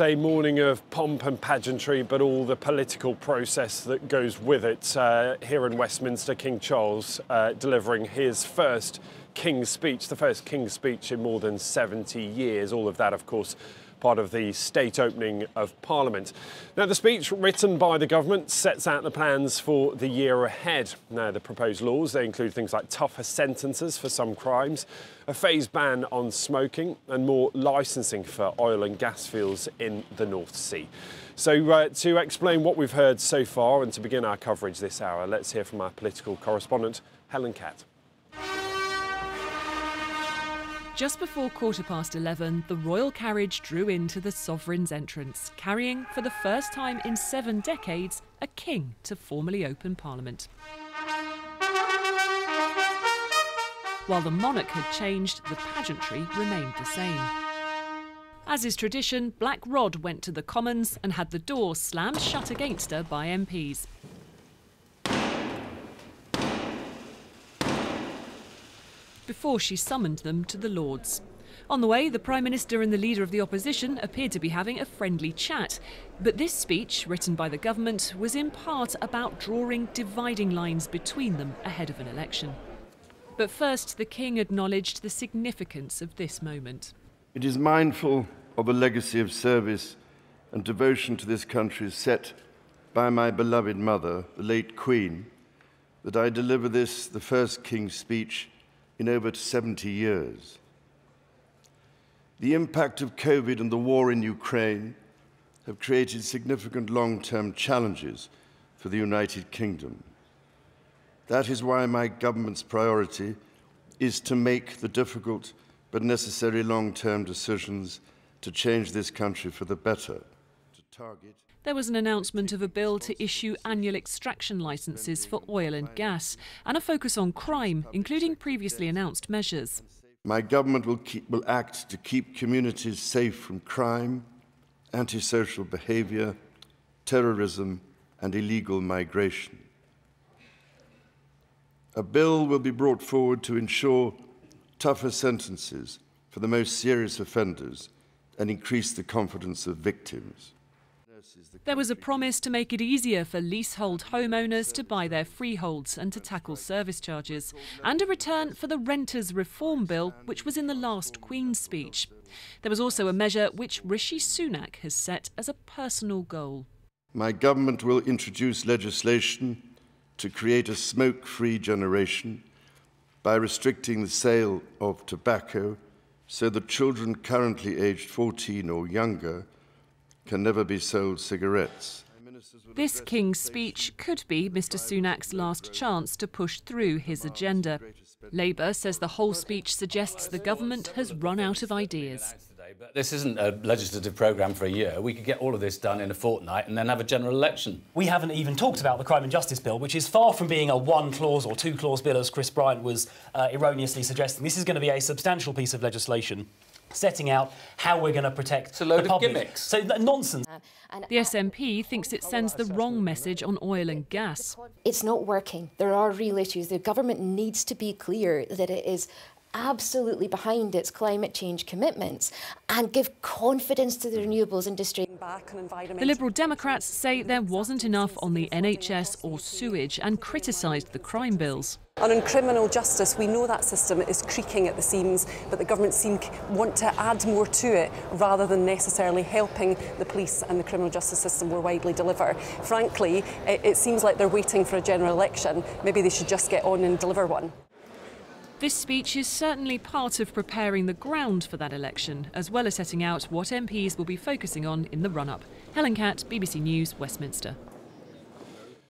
A morning of pomp and pageantry, but all the political process that goes with it. Uh, here in Westminster, King Charles uh, delivering his first King's speech, the first King's speech in more than 70 years. All of that, of course, part of the state opening of Parliament. Now, the speech written by the government sets out the plans for the year ahead. Now, the proposed laws, they include things like tougher sentences for some crimes, a phased ban on smoking, and more licensing for oil and gas fields in the North Sea. So, uh, to explain what we've heard so far and to begin our coverage this hour, let's hear from our political correspondent, Helen Catt. Just before quarter past 11, the royal carriage drew into the sovereign's entrance, carrying, for the first time in seven decades, a king to formally open Parliament. While the monarch had changed, the pageantry remained the same. As is tradition, Black Rod went to the Commons and had the door slammed shut against her by MPs. Before she summoned them to the Lords. On the way, the Prime Minister and the Leader of the Opposition appeared to be having a friendly chat. But this speech, written by the government, was in part about drawing dividing lines between them ahead of an election. But first, the King acknowledged the significance of this moment. It is mindful of a legacy of service and devotion to this country set by my beloved mother, the late Queen, that I deliver this, the first King's speech in over 70 years. The impact of COVID and the war in Ukraine have created significant long-term challenges for the United Kingdom. That is why my government's priority is to make the difficult but necessary long-term decisions to change this country for the better. To target there was an announcement of a bill to issue annual extraction licences for oil and gas and a focus on crime, including previously announced measures. My government will, keep, will act to keep communities safe from crime, antisocial behaviour, terrorism and illegal migration. A bill will be brought forward to ensure tougher sentences for the most serious offenders and increase the confidence of victims. There was a promise to make it easier for leasehold homeowners to buy their freeholds and to tackle service charges, and a return for the Renters Reform Bill, which was in the last Queen's speech. There was also a measure which Rishi Sunak has set as a personal goal. My government will introduce legislation to create a smoke free generation by restricting the sale of tobacco so that children currently aged 14 or younger can never be sold cigarettes. This King's speech could be Mr Sunak's last chance to push through his agenda. Labour says the whole speech suggests the government has run out of ideas. This isn't a legislative programme for a year. We could get all of this done in a fortnight and then have a general election. We haven't even talked about the Crime and Justice Bill, which is far from being a one clause or two clause bill, as Chris Bryant was uh, erroneously suggesting. This is going to be a substantial piece of legislation setting out how we're going to protect it's a load the public. Of gimmicks. So nonsense. Uh, the SNP thinks it sends the wrong message on oil and gas. It's not working. There are real issues. The government needs to be clear that it is absolutely behind its climate change commitments and give confidence to the renewables industry. The Liberal Democrats say there wasn't enough on the NHS or sewage and criticised the crime bills. And on criminal justice, we know that system is creaking at the seams, but the government seem want to add more to it rather than necessarily helping the police and the criminal justice system more widely deliver. Frankly, it, it seems like they're waiting for a general election. Maybe they should just get on and deliver one. This speech is certainly part of preparing the ground for that election, as well as setting out what MPs will be focusing on in the run up. Helen Catt, BBC News, Westminster.